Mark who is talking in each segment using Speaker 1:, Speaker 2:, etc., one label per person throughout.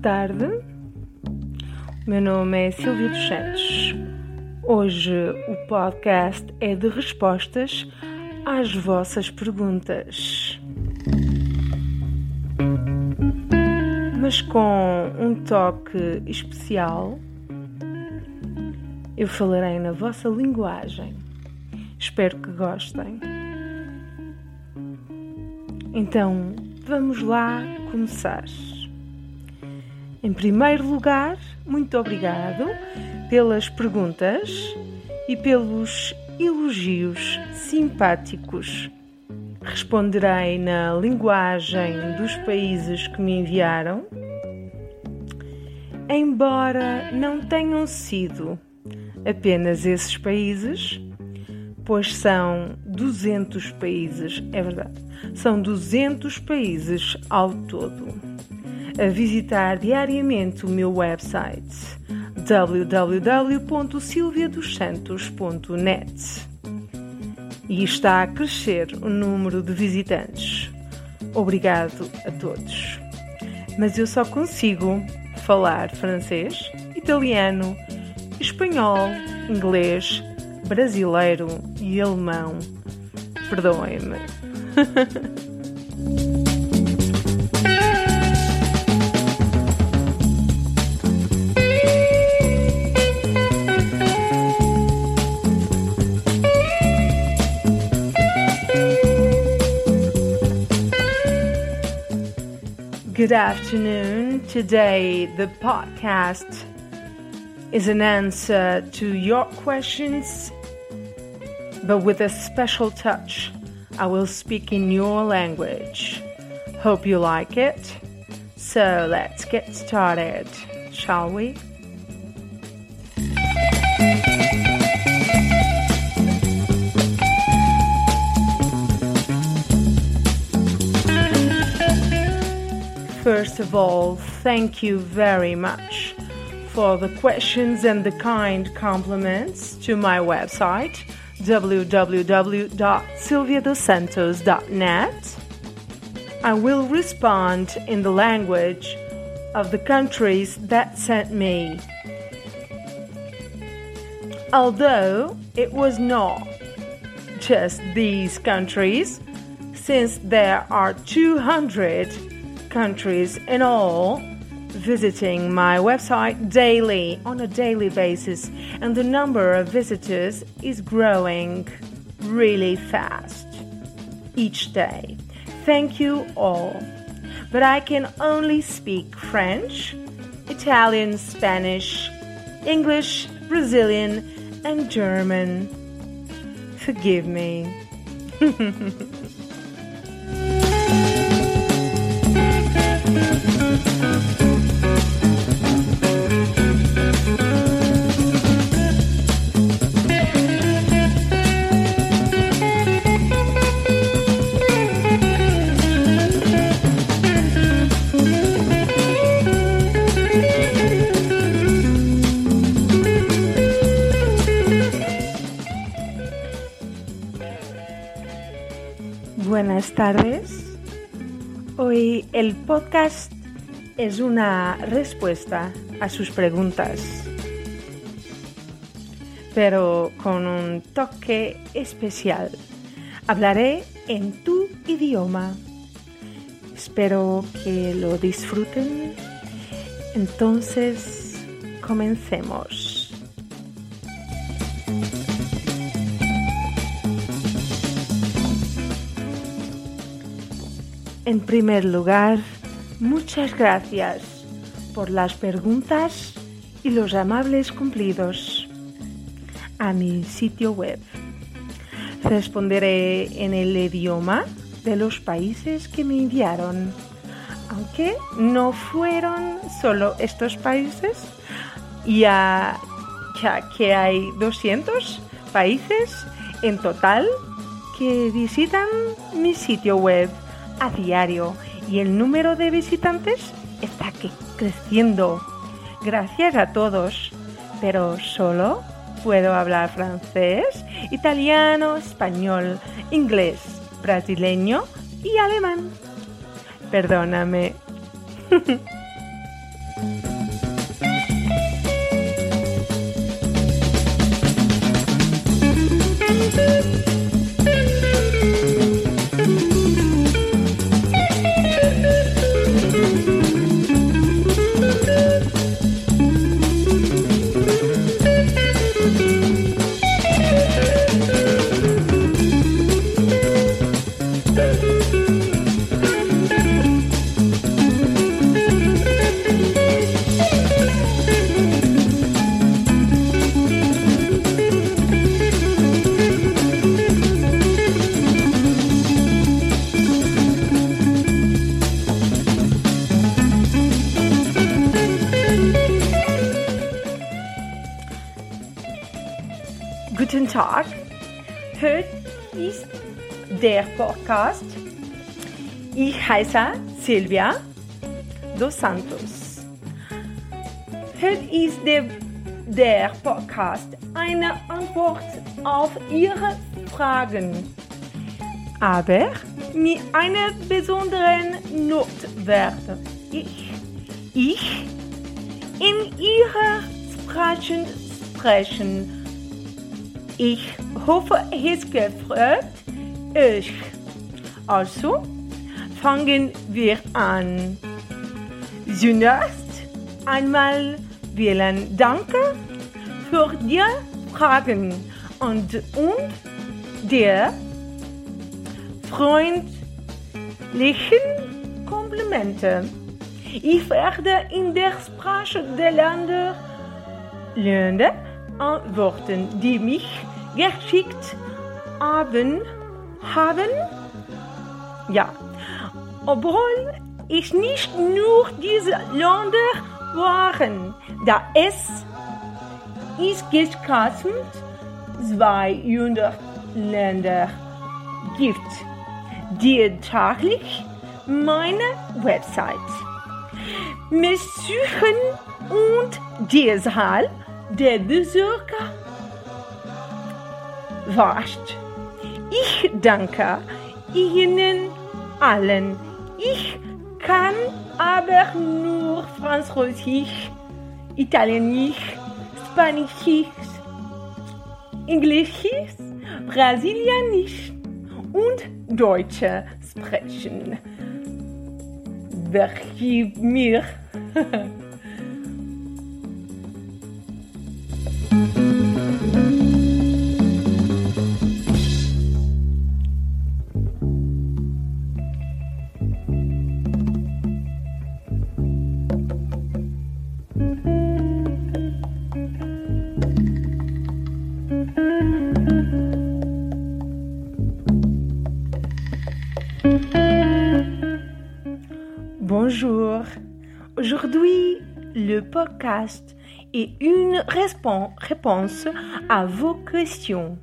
Speaker 1: tarde. Meu nome é Silvia dos Santos. Hoje o podcast é de respostas às vossas perguntas. Mas com um toque especial, eu falarei na vossa linguagem. Espero que gostem. Então, vamos lá começar. Em primeiro lugar, muito obrigado pelas perguntas e pelos elogios simpáticos. Responderei na linguagem dos países que me enviaram, embora não tenham sido apenas esses países, pois são 200 países, é verdade, são 200 países ao todo a visitar diariamente o meu website www.silviadossantos.net e está a crescer o número de visitantes. Obrigado a todos. Mas eu só consigo falar francês, italiano, espanhol, inglês, brasileiro e alemão. Perdoem-me. Good afternoon. Today, the podcast is an answer to your questions, but with a special touch. I will speak in your language. Hope you like it. So let's get started, shall we? First of all, thank you very much for the questions and the kind compliments to my website www.silviadosantos.net. I will respond in the language of the countries that sent me. Although it was not just these countries, since there are 200 countries in all visiting my website daily on a daily basis, and the number of visitors is growing really fast each day. Thank you all. But I can only speak French, Italian, Spanish, English, Brazilian, and German. Forgive me. tardes. Hoy el podcast es una respuesta a sus preguntas, pero con un toque especial. Hablaré en tu idioma. Espero que lo disfruten. Entonces, comencemos. En primer lugar, muchas gracias por las preguntas y los amables cumplidos a mi sitio web. Responderé en el idioma de los países que me enviaron, aunque no fueron solo estos países, ya, ya que hay 200 países en total que visitan mi sitio web a diario y el número de visitantes está creciendo. Gracias a todos, pero solo puedo hablar francés, italiano, español, inglés, brasileño y alemán. Perdóname. Tag. Heute ist der Podcast. Ich heiße Silvia dos Santos. Heute ist der, der Podcast eine Antwort auf Ihre Fragen, aber mit einer besonderen Notwerte. Ich, ich in Ihrer Sprache sprechen. Ich hoffe, es gefreut euch. Also fangen wir an. Zunächst einmal vielen Dank für die Fragen und, und der freundlichen Komplimente. Ich werde in der Sprache der Länder, Länder antworten, die mich geschickt haben. haben? Ja, obwohl ich nicht nur diese Länder waren, da es insgesamt 200 Länder gibt, die täglich meine Website besuchen und deshalb der Besucher wascht. Ich danke Ihnen allen. Ich kann aber nur Französisch, Italienisch, Spanisch, Englisch, Brasilianisch und Deutsch sprechen. Vergib mir. Aujourd'hui, le podcast est une réponse à vos questions,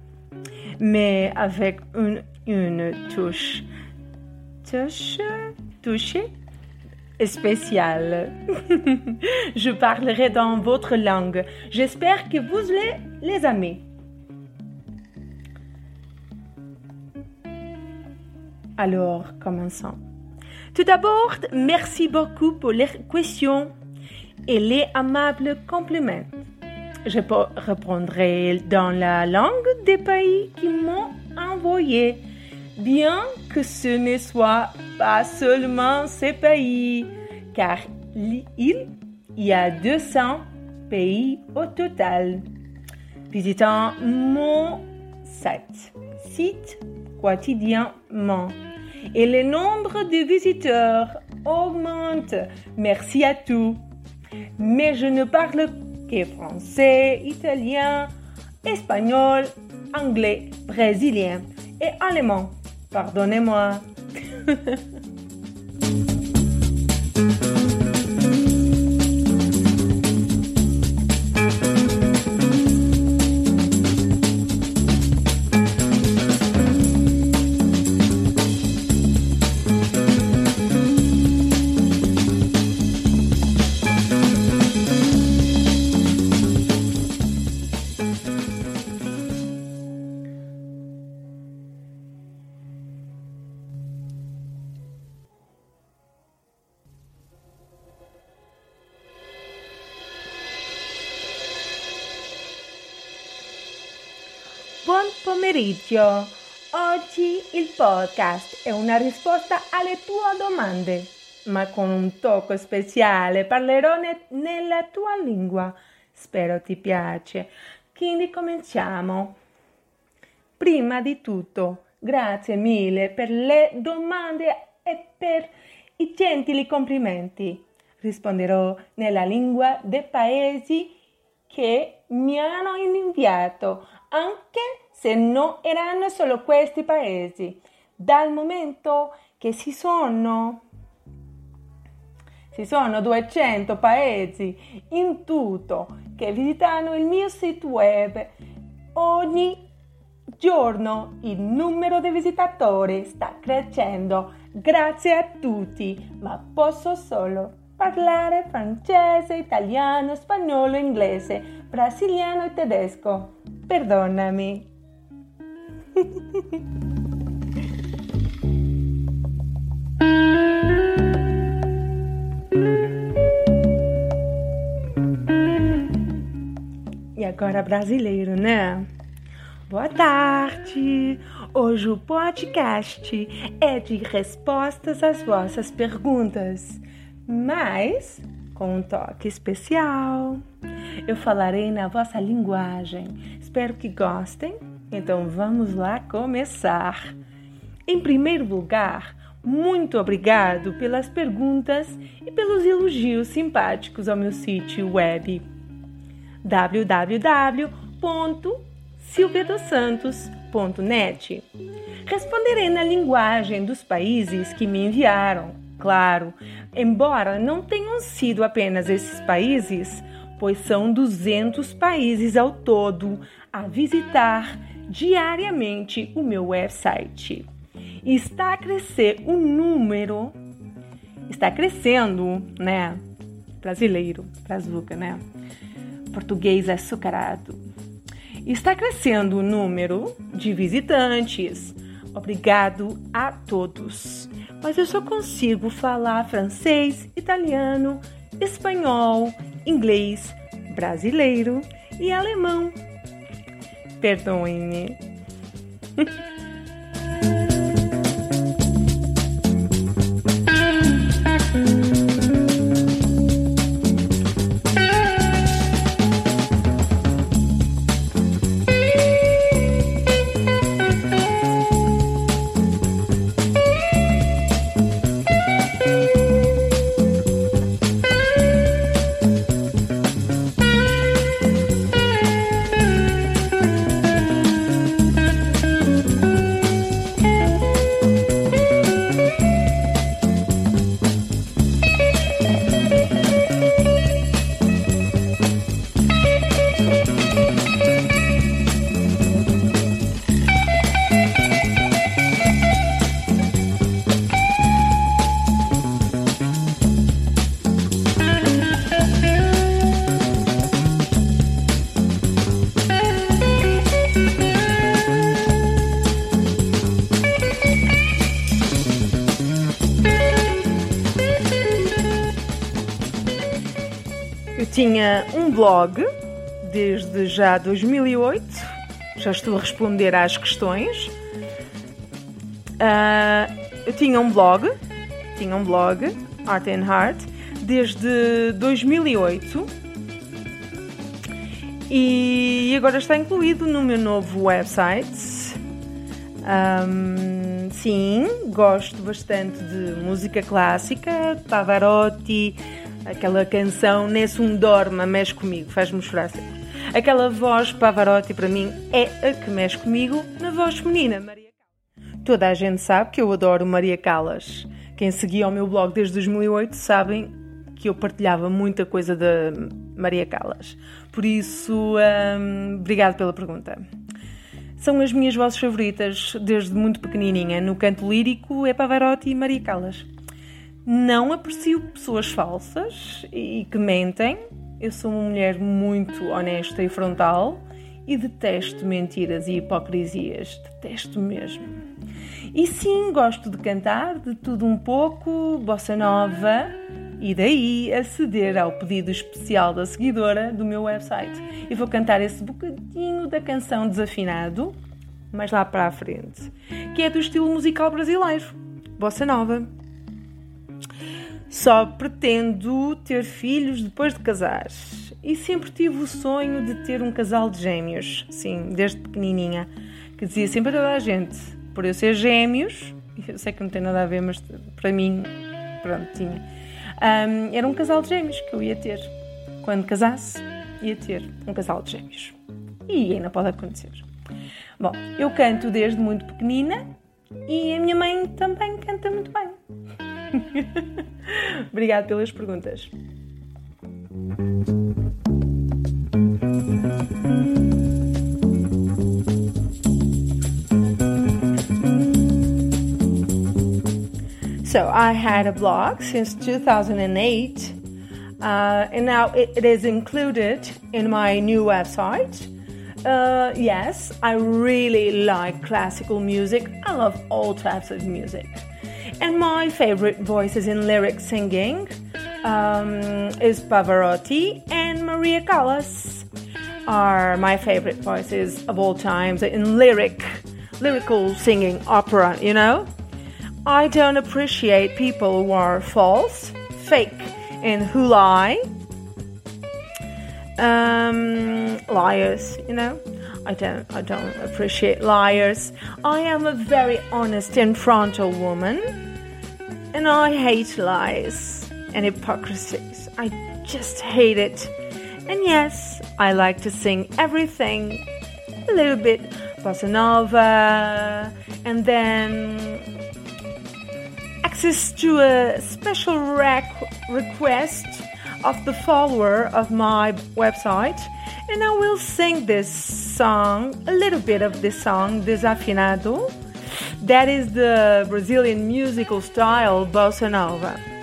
Speaker 1: mais avec une, une touche, touche, touche spéciale. Je parlerai dans votre langue. J'espère que vous les, les aimez. Alors, commençons. Tout d'abord, merci beaucoup pour les questions et les amables compliments. Je répondrai dans la langue des pays qui m'ont envoyé, bien que ce ne soit pas seulement ces pays, car il y a 200 pays au total. Visitant mon site, site quotidiennement et le nombre de visiteurs augmente. Merci à tous. Mais je ne parle que français, italien, espagnol, anglais, brésilien et allemand. Pardonnez-moi. pomeriggio! Oggi il podcast è una risposta alle tue domande, ma con un tocco speciale parlerò ne- nella tua lingua. Spero ti piace. Quindi cominciamo. Prima di tutto, grazie mille per le domande e per i gentili complimenti. Risponderò nella lingua dei paesi che mi hanno inviato anche se non erano solo questi paesi, dal momento che ci sono, ci sono 200 paesi in tutto che visitano il mio sito web ogni giorno il numero di visitatori sta crescendo grazie a tutti, ma posso solo parlare francese, italiano, spagnolo, inglese, brasiliano e tedesco. Perdonami. E agora brasileiro, né? Boa tarde! Hoje o podcast é de respostas às vossas perguntas, mas com um toque especial. Eu falarei na vossa linguagem. Espero que gostem. Então vamos lá começar. Em primeiro lugar, muito obrigado pelas perguntas e pelos elogios simpáticos ao meu sítio web www.silviadosantos.net. Responderei na linguagem dos países que me enviaram, claro, embora não tenham sido apenas esses países, pois são 200 países ao todo a visitar diariamente o meu website. Está a crescer o número, está crescendo, né? Brasileiro, brazuca, né? português açucarado. Está crescendo o número de visitantes. Obrigado a todos. Mas eu só consigo falar francês, italiano, espanhol, inglês, brasileiro e alemão. きてると思うね。blog desde já 2008, já estou a responder às questões. Uh, eu tinha um blog, tinha um blog, Art and Heart, desde 2008 e agora está incluído no meu novo website. Um, sim, gosto bastante de música clássica, Pavarotti, Aquela canção Nesse um dorma, mexe comigo, faz-me chorar sempre. Aquela voz Pavarotti para mim é a que mexe comigo na voz feminina, Maria Callas. Toda a gente sabe que eu adoro Maria Callas. Quem seguia o meu blog desde 2008 sabem que eu partilhava muita coisa da Maria Callas. Por isso, hum, obrigado pela pergunta. São as minhas vozes favoritas desde muito pequenininha. No canto lírico é Pavarotti e Maria Callas. Não aprecio pessoas falsas e que mentem. Eu sou uma mulher muito honesta e frontal e detesto mentiras e hipocrisias. Detesto mesmo. E sim, gosto de cantar de tudo um pouco, bossa nova, e daí aceder ao pedido especial da seguidora do meu website. E vou cantar esse bocadinho da canção Desafinado, mais lá para a frente, que é do estilo musical brasileiro, bossa nova. Só pretendo ter filhos depois de casar. E sempre tive o sonho de ter um casal de gêmeos. Sim, desde pequenininha. Que dizia sempre a toda a gente, por eu ser gêmeos, eu sei que não tem nada a ver, mas para mim, pronto, tinha. Um, era um casal de gêmeos que eu ia ter. Quando casasse, ia ter um casal de gêmeos. E ainda pode acontecer. Bom, eu canto desde muito pequenina e a minha mãe também canta muito bem. Obrigado pelas perguntas. So I had a blog since 2008, uh, and now it, it is included in my new website. Uh, yes, I really like classical music. I love all types of music. And my favorite voices in lyric singing um, is Pavarotti and Maria Callas are my favorite voices of all times in lyric, lyrical singing opera, you know? I don't appreciate people who are false, fake, and who lie. Um, liars, you know. I don't. I don't appreciate liars. I am a very honest and frontal woman, and I hate lies and hypocrisies. I just hate it. And yes, I like to sing everything a little bit bossa nova, and then access to a special rec- request of the follower of my website, and I will sing this song, a little bit of this song, Desafinado. That is the Brazilian musical style bossa nova.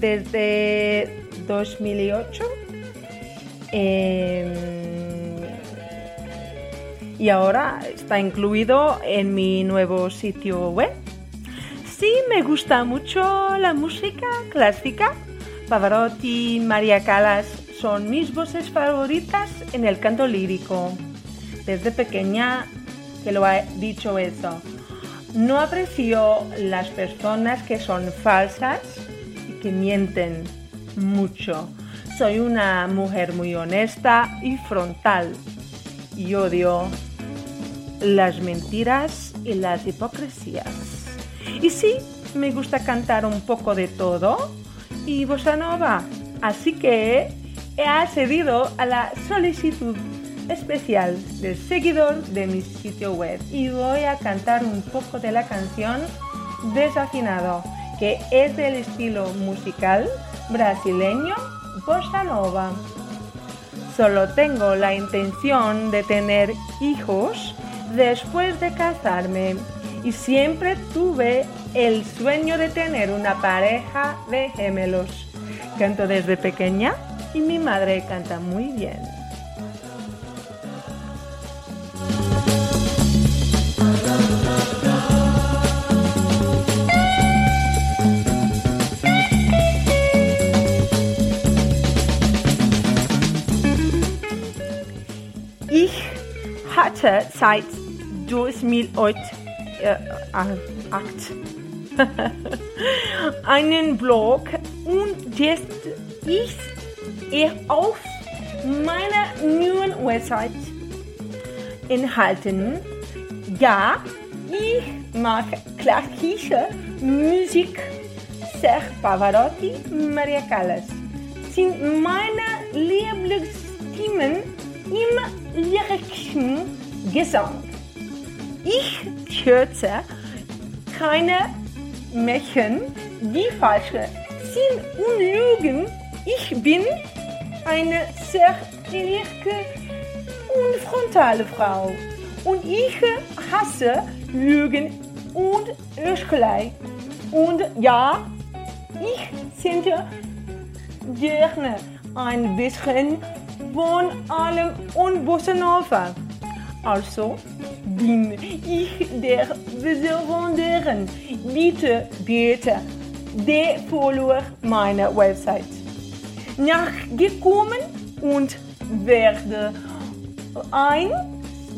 Speaker 1: Desde 2008 eh, y ahora está incluido en mi nuevo sitio web. Sí, me gusta mucho la música clásica. Pavarotti, María Callas son mis voces favoritas en el canto lírico. Desde pequeña que lo he dicho eso. No aprecio las personas que son falsas y que mienten mucho. Soy una mujer muy honesta y frontal y odio las mentiras y las hipocresías. Y sí, me gusta cantar un poco de todo y bossa nova. Así que he accedido a la solicitud especial del seguidor de mi sitio web y voy a cantar un poco de la canción Desafinado, que es del estilo musical brasileño bossa nova. Solo tengo la intención de tener hijos después de casarme y siempre tuve el sueño de tener una pareja de gemelos. Canto desde pequeña y mi madre canta muy bien. Hatte seit 2008 äh, einen Blog und jetzt ist er auf meiner neuen Website enthalten. Ja, ich mag klassische Musik. Serge Pavarotti, Maria Callas. Sind meine Lieblingsstimmen im lyrischen Gesang. Ich schürze keine Märchen, die falsch sind und lügen. Ich bin eine sehr ehrliche und frontale Frau. Und ich hasse Lügen und Heuchelei. Und ja, Ich singe gerne ein bisschen von allem und Bossa Nova. Also bin ich der Besonderen. Bitte, bitte, de Follower meiner Website. Nachgekommen und werde ein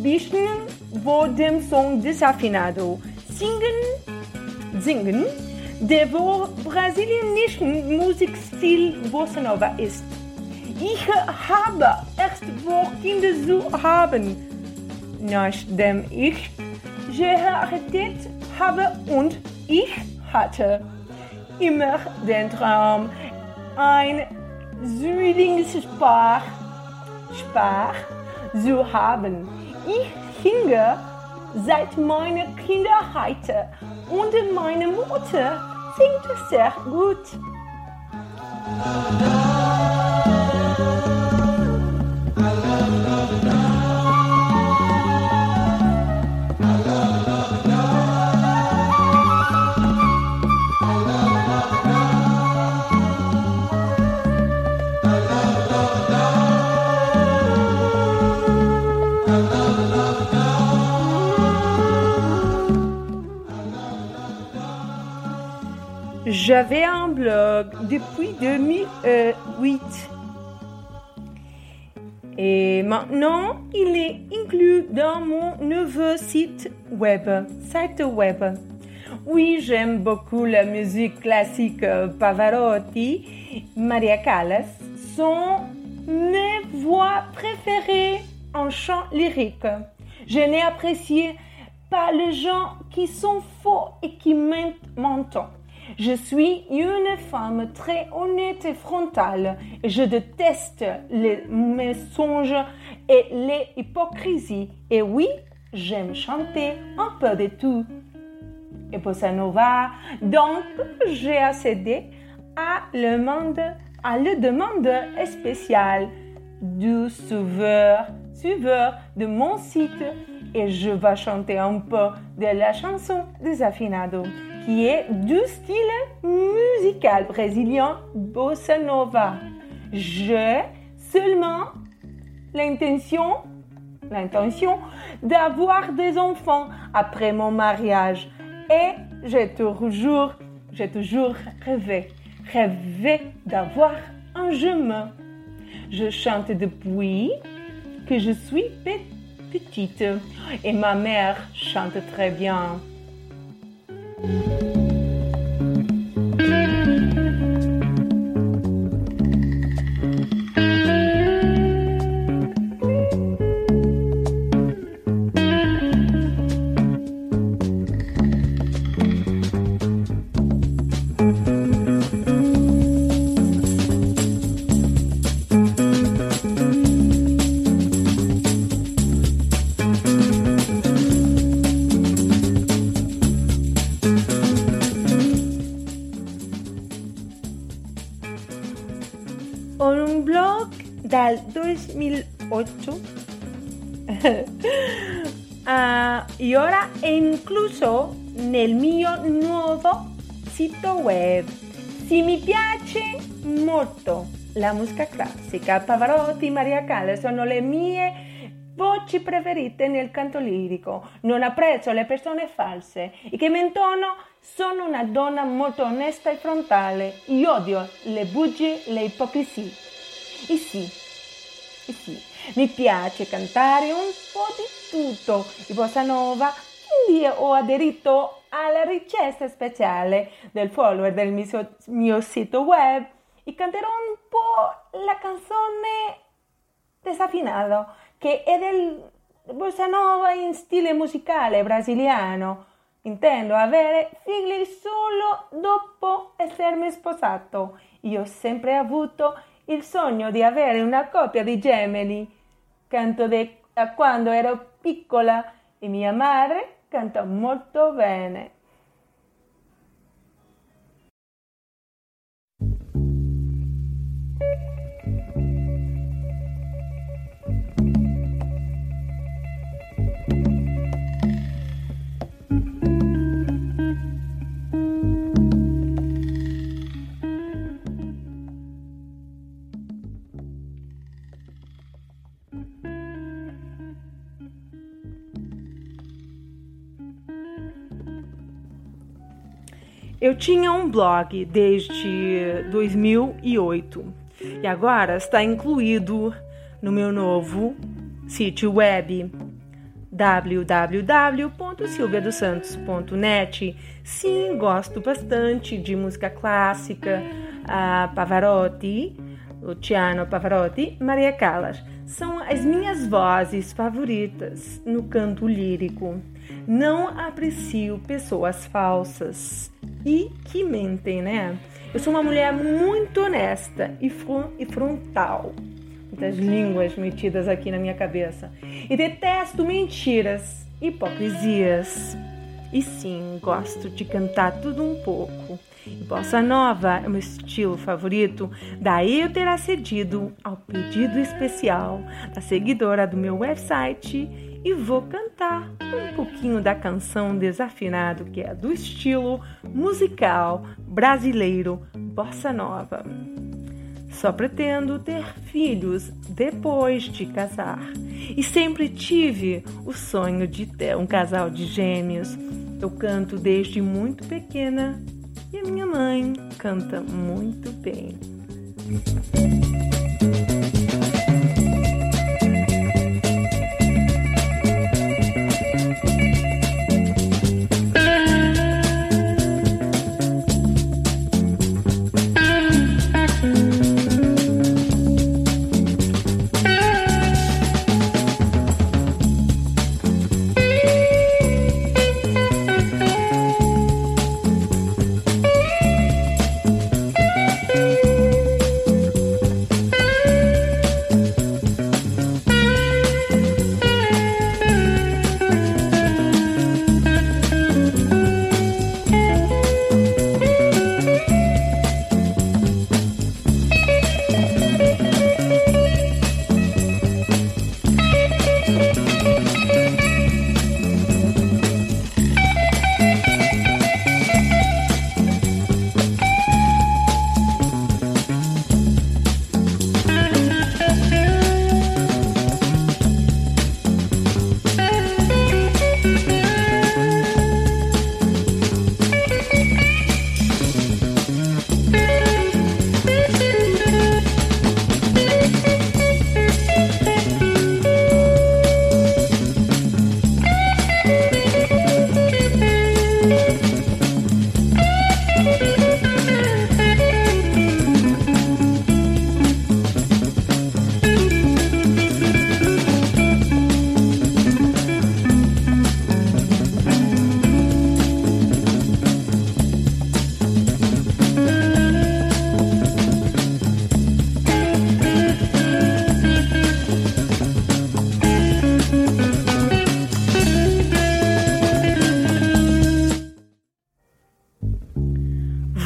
Speaker 1: bisschen von dem Song Desafinado singen, singen, der vor brasilianischen Musikstil Bossa Nova ist. Ich habe erst vor Kinder zu haben, nachdem ich geheiratet habe und ich hatte immer den Traum, ein Zwillingspaar Spaar zu haben. Ich singe seit meiner Kinderheit und meine Mutter singt sehr gut. J'avais un blog depuis 2008. Et maintenant, il est inclus dans mon nouveau site web, site web. Oui, j'aime beaucoup la musique classique Pavarotti, Maria Callas sont mes voix préférées en chant lyrique. Je n'ai apprécié pas les gens qui sont faux et qui mentent. Je suis une femme très honnête et frontale. Je déteste les mensonges et les hypocrisies. Et oui, j'aime chanter un peu de tout. Et bossa nova, donc j'ai accédé à, le monde, à la demande spéciale du suiveur, suiveur de mon site et je vais chanter un peu de la chanson Desafinado qui est du style musical brésilien bossa nova. J'ai seulement l'intention, l'intention d'avoir des enfants après mon mariage et j'ai toujours, j'ai toujours rêvé, rêvé d'avoir un jumeau. Je chante depuis que je suis petite et ma mère chante très bien. Un del 2008 uh, e ora è incluso nel mio nuovo sito web. Se mi piace molto la musica classica, Pavarotti, Maria Callas sono le mie voci preferite nel canto lirico. Non apprezzo le persone false e che mentono. Sono una donna molto onesta e frontale. Io odio le bugie, le ipocrisie. E sì, e sì, mi piace cantare un po' di tutto. I bossa nova, quindi ho aderito alla richiesta speciale del follower del mio, mio sito web e canterò un po' la canzone Desafinado che è del bossa nova in stile musicale brasiliano. Intendo avere figli solo dopo essermi sposato. Io ho sempre avuto il sogno di avere una coppia di gemelli. Canto da quando ero piccola e mia madre canta molto bene. Eu tinha um blog desde 2008 e agora está incluído no meu novo sítio web www.silviadosantos.net. Sim, gosto bastante de música clássica, a Pavarotti, Luciano Pavarotti, Maria Callas. São as minhas vozes favoritas no canto lírico. Não aprecio pessoas falsas e que mentem, né? Eu sou uma mulher muito honesta e, e frontal. Muitas línguas metidas aqui na minha cabeça. E detesto mentiras, hipocrisias. E sim, gosto de cantar tudo um pouco. E bossa nova é meu estilo favorito, daí eu ter acedido ao pedido especial da seguidora do meu website e vou cantar um pouquinho da canção Desafinado, que é do estilo musical brasileiro bossa nova. Só pretendo ter filhos depois de casar. E sempre tive o sonho de ter um casal de gêmeos. Eu canto desde muito pequena e a minha mãe canta muito bem.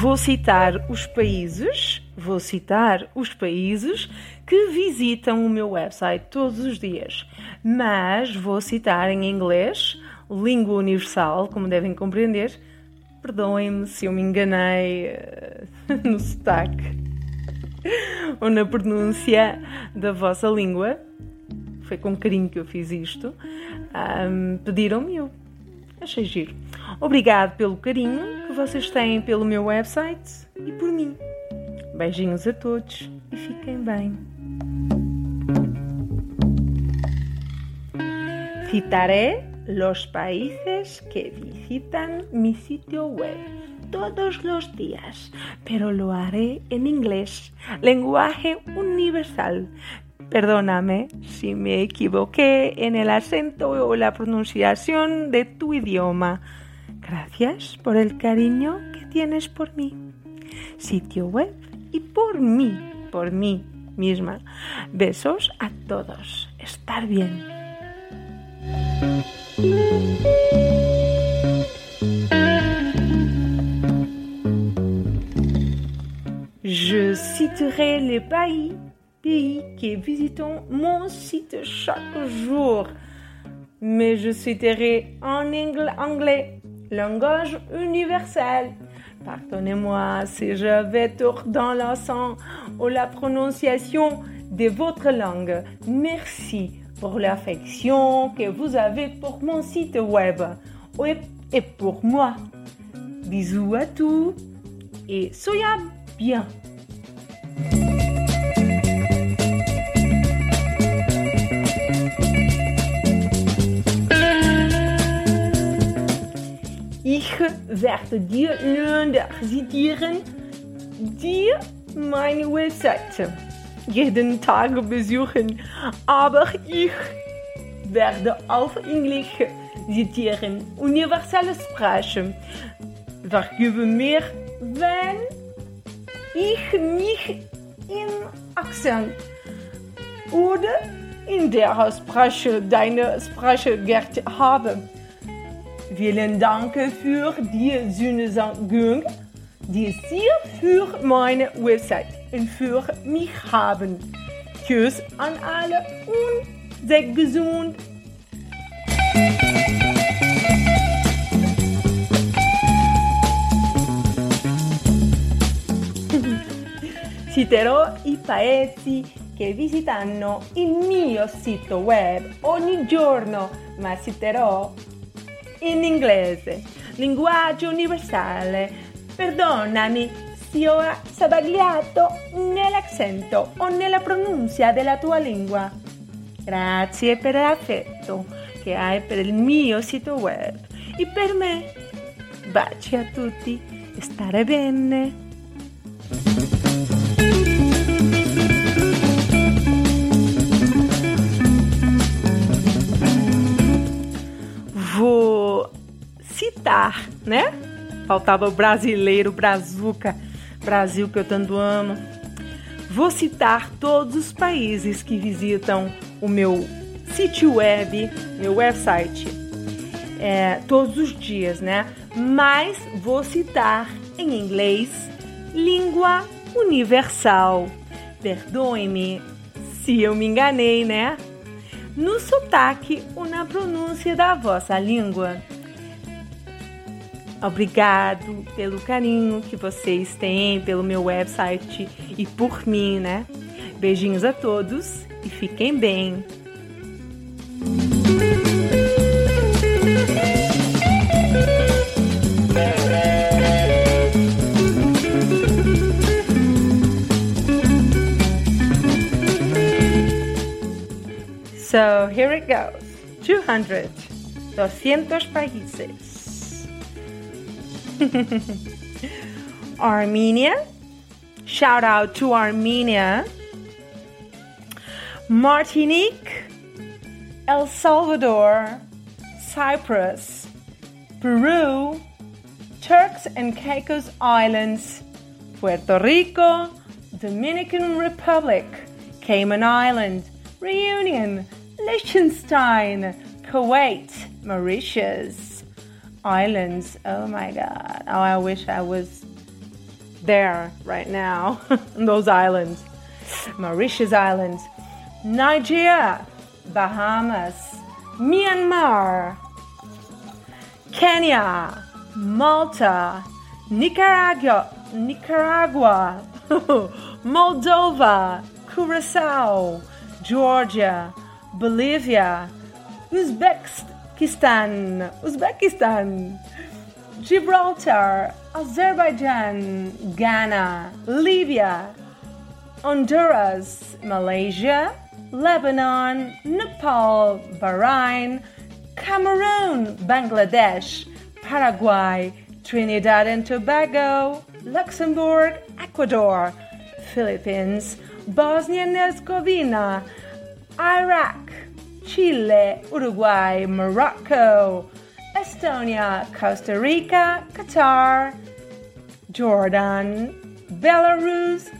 Speaker 1: Vou citar os países, vou citar os países que visitam o meu website todos os dias, mas vou citar em inglês, língua universal, como devem compreender. Perdoem-me se eu me enganei eh, no sotaque ou na pronúncia da vossa língua. Foi com carinho que eu fiz isto. Um, Pediram-me eu. Achei giro. Obrigado pelo carinho que vocês têm pelo meu website e por mim. Beijinhos a todos e fiquem bem. Citaré los países que visitan mi sitio web todos los días, pero lo haré en inglés, lenguaje universal. Perdóname si me equivoqué en el acento o la pronunciación de tu idioma. Gracias por el cariño que tienes por mí, sitio web y por mí, por mí misma. Besos a todos. Estar bien. Je citerai les pays, pays qui visitent mon site chaque jour, mais je citerai en anglais langage universel. Pardonnez-moi si je vais tort dans l'accent ou la prononciation de votre langue. Merci pour l'affection que vous avez pour mon site web et pour moi. Bisous à tous et soyez bien. Ich werde dir nun zitieren, dir meine Webseite jeden Tag besuchen, aber ich werde auf Englisch zitieren, universelle Sprache. Vergebe mir, wenn ich mich im Akzent oder in der Sprache deiner Sprache gehört habe. Vielen Dank für die Zusammenhang, die Sie für meine Website und für mich haben. Tschüss an alle und seid gesund. Citerò i paesi che visitano il mio sito web ogni giorno, ma citerò in inglese, linguaggio universale. Perdonami se ho sbagliato nell'accento o nella pronuncia della tua lingua. Grazie per l'affetto che hai per il mio sito web e per me. Baci a tutti stare bene. Citar, né? Faltava o brasileiro, brazuca, Brasil que eu tanto amo. Vou citar todos os países que visitam o meu sítio web, meu website, é, todos os dias, né? Mas vou citar em inglês, língua universal. Perdoe-me se eu me enganei, né? No sotaque ou na pronúncia da vossa língua. Obrigado pelo carinho que vocês têm pelo meu website e por mim, né? Beijinhos a todos e fiquem bem. So here it goes 200, 200 países. Armenia, shout out to Armenia. Martinique, El Salvador, Cyprus, Peru, Turks and Caicos Islands, Puerto Rico, Dominican Republic, Cayman Island, Reunion, Liechtenstein, Kuwait, Mauritius, Islands. Oh my God. Oh, I wish I was there right now, those islands. Mauritius Islands, Nigeria, Bahamas, Myanmar, Kenya, Malta, Nicaragua, Nicaragua, Moldova, Curacao, Georgia, Bolivia, Uzbekistan, Uzbekistan, Gibraltar, Azerbaijan, Ghana, Libya, Honduras, Malaysia, Lebanon, Nepal, Bahrain, Cameroon, Bangladesh, Paraguay, Trinidad and Tobago, Luxembourg, Ecuador, Philippines, Bosnia and Herzegovina, Iraq, Chile, Uruguay, Morocco, Estonia, Costa Rica, Qatar, Jordan, Belarus,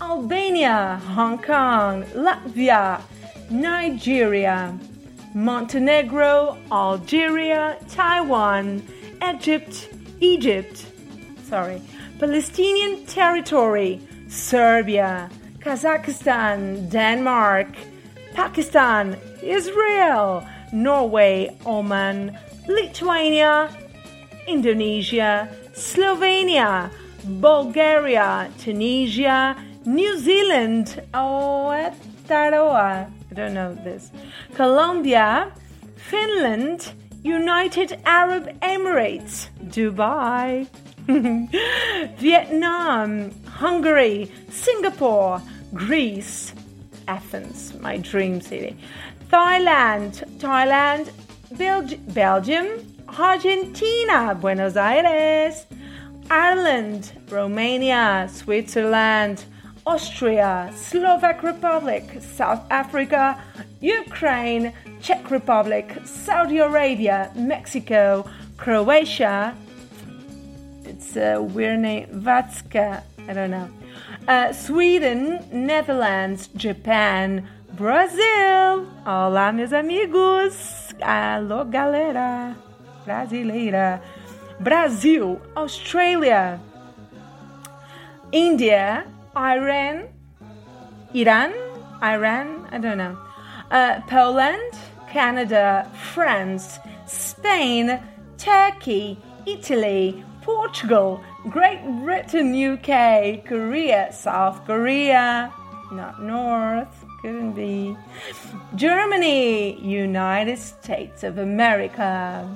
Speaker 1: Albania, Hong Kong, Latvia, Nigeria, Montenegro, Algeria, Taiwan, Egypt, Egypt, sorry, Palestinian territory, Serbia, Kazakhstan, Denmark, Pakistan, Israel, Norway, Oman, Lithuania, Indonesia, Slovenia, Bulgaria, Tunisia, New Zealand, oh, Taroa, I don't know this, Colombia, Finland, United Arab Emirates, Dubai, Vietnam, Hungary, Singapore, Greece, Athens, my dream city, Thailand, Thailand, Belgi- Belgium, Argentina, Buenos Aires, Ireland, Romania, Switzerland, Austria, Slovak Republic, South Africa, Ukraine, Czech Republic, Saudi Arabia, Mexico, Croatia. It's a weird name, Vatska, I don't know. Uh, Sweden, Netherlands, Japan, Brasil. Olá, meus amigos. Alô, galera brasileira. Brasil, Australia, India, Iran, Iran, Iran, I don't know. Uh, Poland, Canada, France, Spain, Turkey, Italy, Portugal, Great Britain, UK, Korea, South Korea, not North, couldn't be. Germany, United States of America.